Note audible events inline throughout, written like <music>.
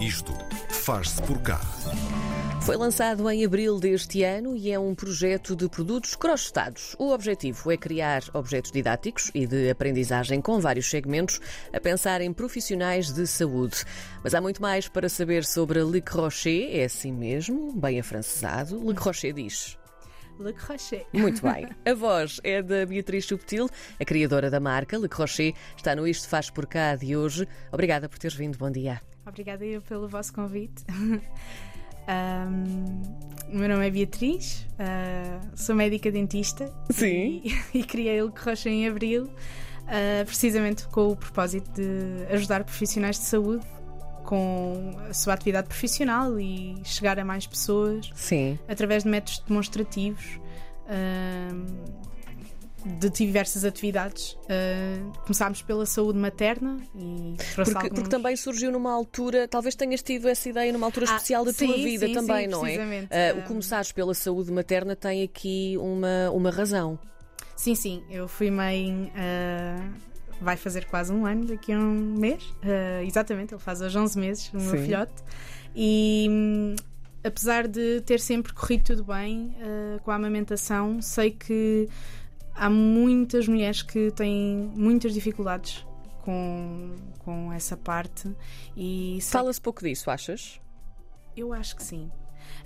Isto faz-se por cá. Foi lançado em abril deste ano e é um projeto de produtos crossetados. O objetivo é criar objetos didáticos e de aprendizagem com vários segmentos, a pensar em profissionais de saúde. Mas há muito mais para saber sobre Le Crochet, é assim mesmo, bem afrancesado. Le Crochet diz. Le Crochet. Muito bem. <laughs> A voz é da Beatriz Subtil, a criadora da marca Le Crochet. Está no Isto Faz Por Cá de hoje. Obrigada por teres vindo. Bom dia. Obrigada eu pelo vosso convite. <laughs> Um, o meu nome é Beatriz, uh, sou médica dentista Sim. e, <laughs> e criei o Crochet em Abril, uh, precisamente com o propósito de ajudar profissionais de saúde com a sua atividade profissional e chegar a mais pessoas Sim. através de métodos demonstrativos. Um, de diversas atividades. Uh, começámos pela saúde materna e Porque, alguns... porque também surgiu numa altura, talvez tenhas tido essa ideia numa altura Ah, especial da sim, tua vida sim, também, sim, não é? Ah, o Ah, começares pela saúde materna tem aqui uma, uma razão. Sim, sim, eu fui mãe. ah, vai fazer quase um ano, daqui a um mês. Ah, exatamente, ele faz hoje 11 meses, o meu filhote. E hum, apesar de ter sempre corrido tudo bem com a amamentação, sei que há muitas mulheres que têm muitas dificuldades com, com essa parte. E Fala-se pouco disso, achas? Eu acho que sim.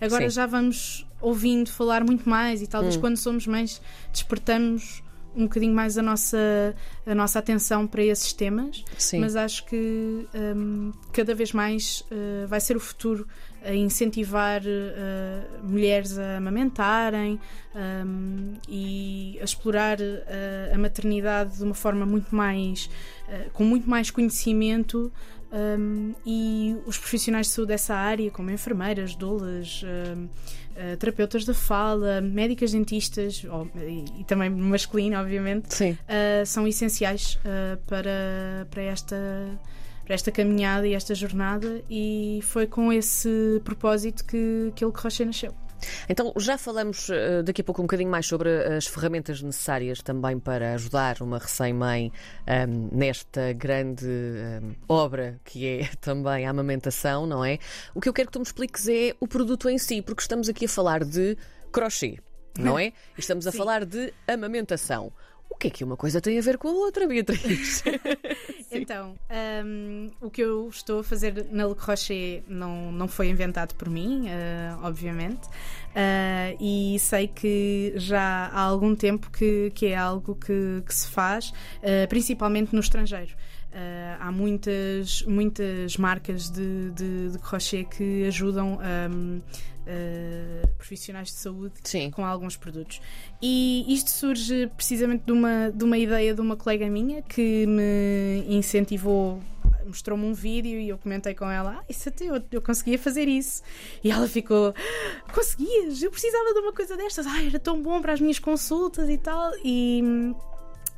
Agora Sim. já vamos ouvindo falar muito mais e talvez Hum. quando somos mães despertamos um bocadinho mais a nossa, a nossa atenção para esses temas, Sim. mas acho que hum, cada vez mais uh, vai ser o futuro a incentivar uh, mulheres a amamentarem hum, e a explorar uh, a maternidade de uma forma muito mais uh, com muito mais conhecimento um, e os profissionais de saúde dessa área, como enfermeiras, doulas, um, uh, terapeutas da fala, médicas dentistas e, e também masculino, obviamente, são essenciais para, para esta para esta caminhada e esta jornada e foi com esse propósito que, que ele Crochet nasceu. Então, já falamos eh, daqui a pouco um bocadinho mais sobre as ferramentas necessárias também para ajudar uma recém-mãe ahm, nesta grande ahm, obra que é <laughs> também a amamentação, não é? O que eu quero que tu me expliques é o produto em si, porque estamos aqui a falar de crochê, não é? E estamos a falar de amamentação. O que é que uma coisa tem a ver com a outra, Beatriz? <laughs> Então, hum, o que eu estou a fazer na Le Crochet não, não foi inventado por mim, eh, obviamente, Eh, e sei que já há algum tempo que, que é algo que, que se faz, eh, principalmente no estrangeiro. Eh, há muitas, muitas marcas de, de, de crochê que ajudam hum, eh, profissionais de saúde Sim. com alguns produtos. E isto surge precisamente de uma, de uma ideia de uma colega minha que me incentivou, mostrou-me um vídeo e eu comentei com ela: Ah, isso até eu, eu conseguia fazer isso. E ela ficou: Conseguias? Eu precisava de uma coisa destas. Ah, era tão bom para as minhas consultas e tal. E,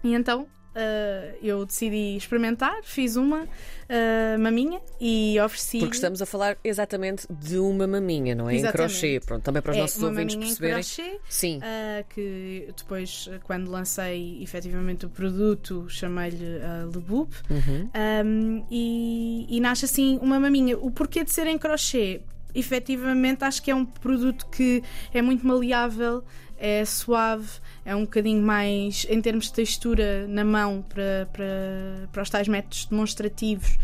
e então. Ah, eu decidi experimentar, fiz uma ah, maminha e ofereci. Porque estamos a falar exatamente de uma maminha, não é? Em Exatamente. crochê. Pronto, também para os é, nossos uma ouvintes maminha em perceberem. crochê, Sim. Uh, que depois, uh, quando lancei efetivamente o produto, chamei-lhe uh, Lebub. Uhum. Um, e, e nasce assim uma maminha. O porquê de ser em crochê? Efetivamente, acho que é um produto que é muito maleável, é suave, é um bocadinho mais, em termos de textura na mão, para, para, para os tais métodos demonstrativos.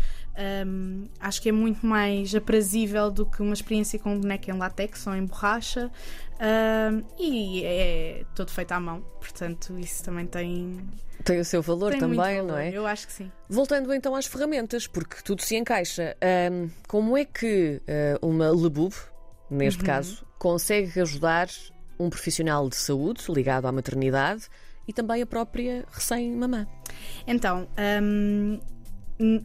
um, acho que é muito mais aprazível do que uma experiência com um boneco em látex ou em borracha. Um, e é todo feito à mão, portanto, isso também tem, Tem o seu valor tem também, valor. não é? Eu acho que sim. Voltando então às ferramentas, porque tudo se encaixa. Ahm, como é que ah, uma Lebub, neste Uhum. caso, consegue ajudar um profissional de saúde ligado à maternidade e também a própria recém-mamã? Então, hum,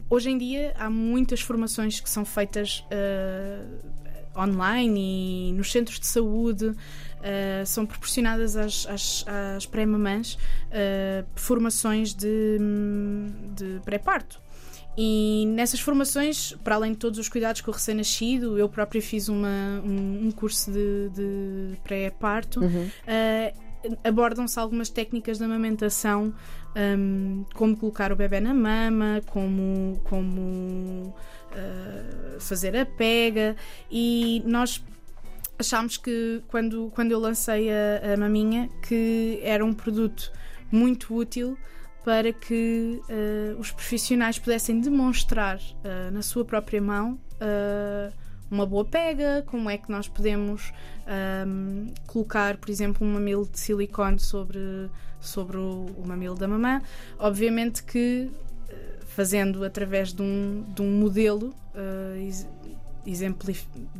hoje em dia há muitas formações que são feitas uh, online e nos centros de saúde. uh, são proporcionadas às, às, às pré-mamãs uh, formações de, de pré-parto. E nessas formações, para além de todos os cuidados com o recém-nascido, eu própria fiz uma, um, um curso de, de pré-parto. Uhum. Uh, abordam-se algumas técnicas de amamentação, um, como colocar o bebê na mama, como, como uh, fazer a pega e nós achámos que quando, quando eu lancei a, a maminha que era um produto muito útil para que uh, os profissionais pudessem demonstrar uh, na sua própria mão uh, uma boa pega, como é que nós podemos um, colocar, por exemplo, um mamilo de silicone sobre, sobre o, o mamilo da mamã. Obviamente que fazendo através de um, de um modelo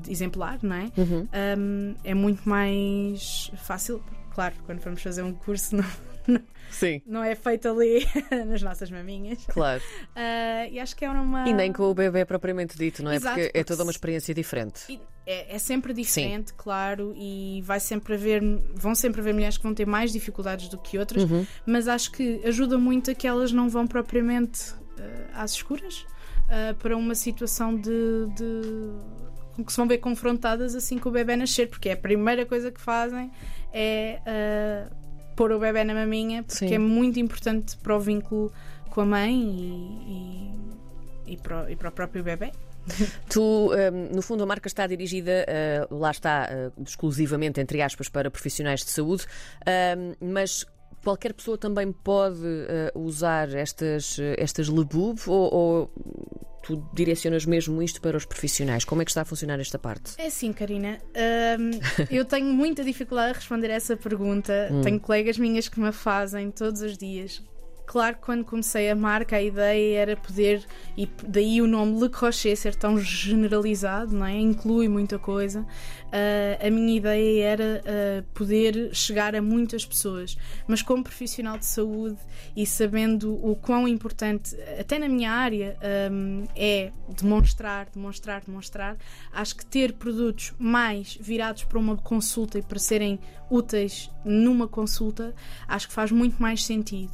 exemplar, não é? Uhum. Um, é muito mais fácil. Claro, quando vamos fazer um curso, não, <laughs> Sim. não é feito ali <laughs> nas nossas maminhas. Claro. Uh, <laughs> e acho que é uma. E nem com o bebê propriamente dito, não é? Exato, porque, é toda uma experiência diferente. É, é, sempre diferente, Sim. claro, e vai sempre haver, vão sempre haver mulheres que vão ter mais dificuldades do que outras, uhum. mas acho que ajuda muito a que elas não vão propriamente uh, às escuras uh, para uma situação de, de que se vão ver confrontadas assim que o bebê nascer, porque é a primeira coisa que fazem é uh, pôr o bebê na maminha, porque Sim. é muito importante para o vínculo com a mãe e, e, e, para, o, e para o próprio bebê. <laughs> Tu, um, no fundo, a marca está dirigida, uh, lá está, uh, exclusivamente, entre aspas, para profissionais de saúde, uh, mas qualquer pessoa também pode usar estas, estas Lebub ou, ou tu direcionas mesmo isto para os profissionais? Como é que está a funcionar esta parte? É assim, Karina. eu tenho muita dificuldade a responder a essa pergunta. Hum. Tenho colegas minhas que me fazem todos os dias. Claro que quando comecei a marca a ideia era poder, e daí o nome Le Crochet ser tão generalizado, não é? inclui muita coisa. Uh, a minha ideia era uh, poder chegar a muitas pessoas, mas como profissional de saúde e sabendo o quão importante, até na minha área, um, é demonstrar, demonstrar, demonstrar, acho que ter produtos mais virados para uma consulta e para serem úteis numa consulta, acho que faz muito mais sentido.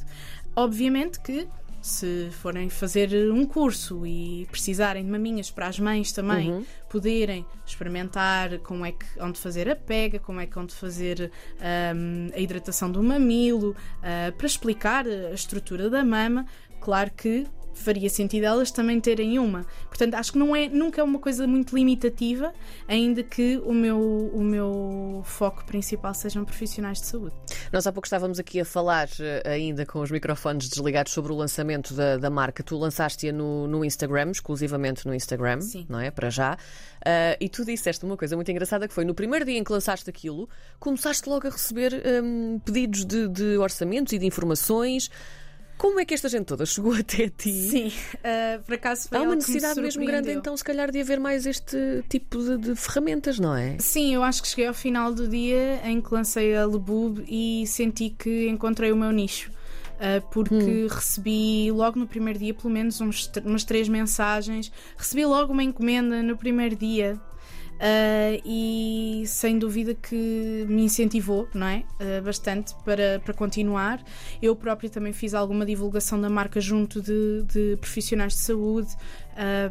Obviamente que se forem fazer um curso e precisarem de maminhas para as mães também uhum. poderem experimentar como é que onde fazer a pega, como é que onde fazer um, a hidratação do mamilo, uh, para explicar a estrutura da mama, claro que faria sentido elas também terem uma. Portanto, acho que não é, nunca é uma coisa muito limitativa, ainda que o meu, o meu foco principal sejam profissionais de saúde. Nós há pouco estávamos aqui a falar, eh, ainda com os microfones desligados, sobre o lançamento da, da marca. Tu lançaste-a no, no Instagram, exclusivamente no Instagram, Sim. não é? Para já. Uh, e tu disseste uma coisa muito engraçada que foi no primeiro dia em que lançaste aquilo, começaste logo a receber um, pedidos de, de orçamentos e de informações. Como é que esta gente toda chegou até ti? Sim, uh, por acaso foi Há uma necessidade mesmo grande, então, se calhar, de haver mais este tipo de, de, ferramentas, não é? Sim, eu acho que cheguei ao final do dia em que lancei a Lebub e senti que encontrei o meu nicho. Uh, porque hum. recebi logo no primeiro dia, pelo menos uns, umas três mensagens. Recebi logo uma encomenda no primeiro dia Uh, e sem dúvida que me incentivou, não é? Uh, bastante para, para continuar. Eu própria também fiz alguma divulgação da marca junto de, de profissionais de saúde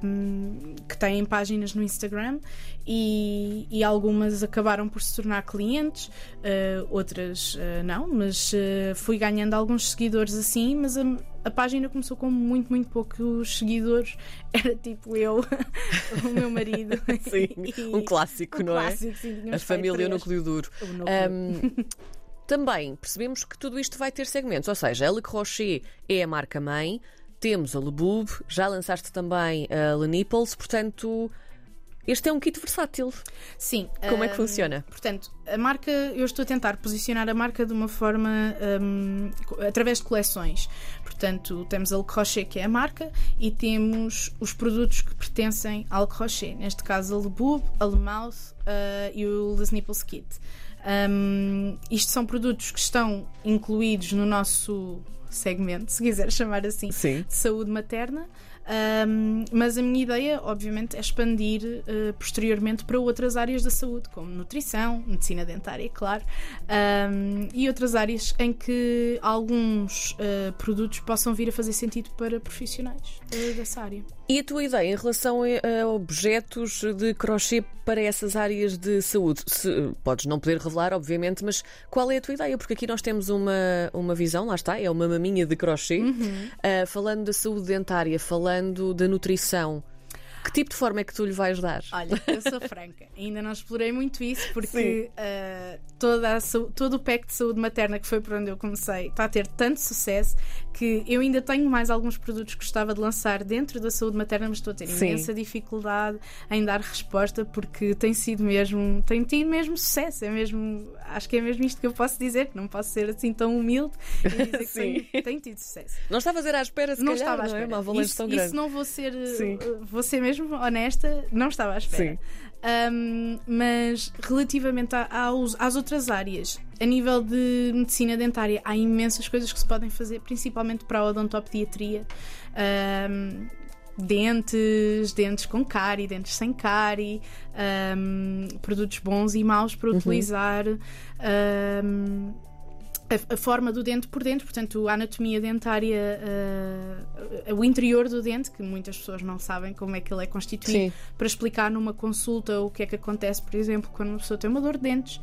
um, que têm páginas no Instagram e, e, algumas acabaram por se tornar clientes, uh, outras não, mas fui ganhando alguns seguidores assim, mas a, a página começou com muito, muito poucos seguidores. <laughs> Era tipo eu, <laughs> o meu marido. <laughs> Sim, e, um clássico, um não clássico, é? Sim, a família, o núcleo duro. O núcleo. Um, também percebemos que tudo isto vai ter segmentos, ou seja, a Le Crochet é a marca mãe, temos a Lebub, já lançaste também a Le Nipples, portanto este é um kit versátil. Sim. Como é que funciona? Portanto, a marca, eu estou a tentar posicionar a marca de uma forma um, através de coleções. Portanto, temos a Le Crochet, que é a marca, e temos os produtos que pertencem ao Le Crochet. Neste caso, a Le Boob, a Le Mouth uh, e o Les Nipples Kit. Um, isto são produtos que estão incluídos no nosso segmento, se quiser chamar assim, Sim. de saúde materna. Um, mas a minha ideia, obviamente, é expandir uh, posteriormente para outras áreas da saúde, como nutrição, medicina dentária, claro, um, e outras áreas em que alguns uh, produtos possam vir a fazer sentido para profissionais uh, dessa área. E a tua ideia em relação a objetos de crochê para essas áreas de saúde? Se, podes não poder revelar, obviamente, mas qual é a tua ideia? Porque aqui nós temos uma, uma visão, lá está, é uma maminha de crochê, uhum. uh, falando da saúde dentária, falando da nutrição. Que tipo de forma é que tu lhe vais dar? Olha, eu sou franca, <laughs> ainda não explorei muito isso porque uh, toda a, todo o pack de saúde materna que foi por onde eu comecei está a ter tanto sucesso que eu ainda tenho mais alguns produtos que gostava de lançar dentro da saúde materna, mas estou a ter Sim. imensa dificuldade em dar resposta porque tem sido mesmo, tem tido mesmo sucesso. É mesmo, acho que é mesmo isto que eu posso dizer, que não posso ser assim tão humilde e dizer que <laughs> tem, tem tido sucesso. Não estava a fazer à espera, se não calhar, estava à não é? espera. Uma avalanche isso, tão isso grande. não vou ser, Sim. uh, vou ser mesmo honesta, não estava à espera. Sim. Um, mas relativamente a- aos- às outras áreas, a nível de medicina dentária, há imensas coisas que se podem fazer, principalmente para a odontopediatria. Um, dentes, dentes com cárie, dentes sem cárie, um, produtos bons e maus Uhum. para utilizar. um, a, forma do dente por dentro, portanto, a anatomia dentária, uh, o interior do dente, que muitas pessoas não sabem como é que ele é constituído, Sim. para explicar numa consulta o que é que acontece, por exemplo, quando uma pessoa tem uma dor de dentes,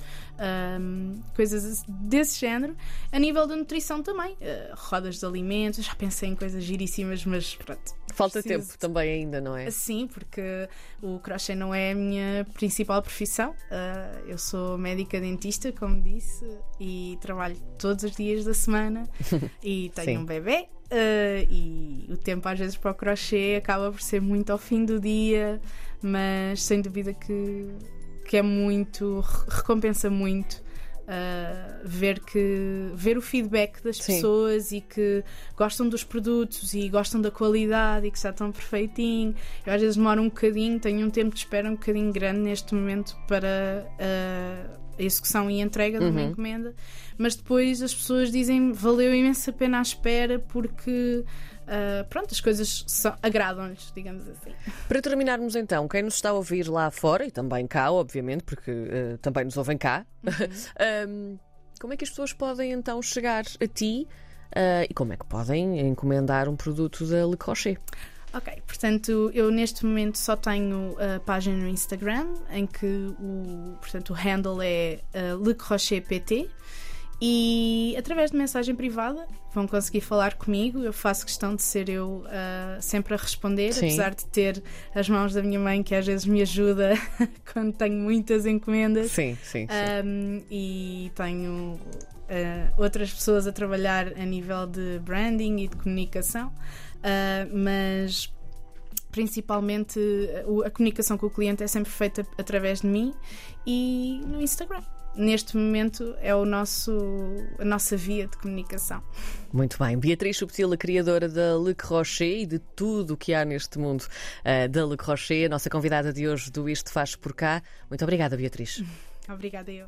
um, coisas desse género. A nível da nutrição também, uh, rodas de alimentos, já pensei em coisas giríssimas, mas pronto. Falta tempo também ainda, não é? Sim, porque o crochê não é a minha principal profissão. Uh, eu sou médica dentista, como disse, e trabalho todos os dias da semana <laughs> e tenho Sim. um bebê. uh, e o tempo às vezes para o crochê acaba por ser muito ao fim do dia, mas sem dúvida que, que é muito, re- recompensa muito. Uh, ver que ver o feedback das Sim. pessoas e que gostam dos produtos e gostam da qualidade e que está tão perfeitinho. Eu às vezes demoro um bocadinho, tenho um tempo de espera um bocadinho grande neste momento para uh, a execução e entrega de uma Uhum. encomenda, mas depois as pessoas dizem valeu imensa pena a espera porque uh, pronto, as coisas agradam-lhes, digamos assim. Para terminarmos então, quem nos está a ouvir lá fora e também cá, obviamente, porque eh, também nos ouvem cá, <laughs> um, como é que as pessoas podem então chegar a ti eh, e como é que podem encomendar um produto da Le Crochet? Ok, portanto, eu neste momento só tenho a página no Instagram em que o, portanto, o handle é uh, Le Crochet PT e através de mensagem privada vão conseguir falar comigo. Eu faço questão de ser eu uh, sempre a responder, Sim. apesar de ter as mãos da minha mãe que às vezes me ajuda <laughs> quando tenho muitas encomendas. Sim, sim, sim. Um, e tenho uh, outras pessoas a trabalhar a nível de branding e de comunicação, uh, mas principalmente uh, o- a comunicação com o cliente é sempre feita através de mim e no Instagram. Neste momento é o nosso, a nossa via de comunicação. Muito bem. Beatriz Subtil, a criadora da Le Crochet e de tudo o que há neste mundo eh, da Le Crochet, a nossa convidada de hoje do Isto Faz Por Cá. Muito obrigada, Beatriz. <laughs> Obrigada eu.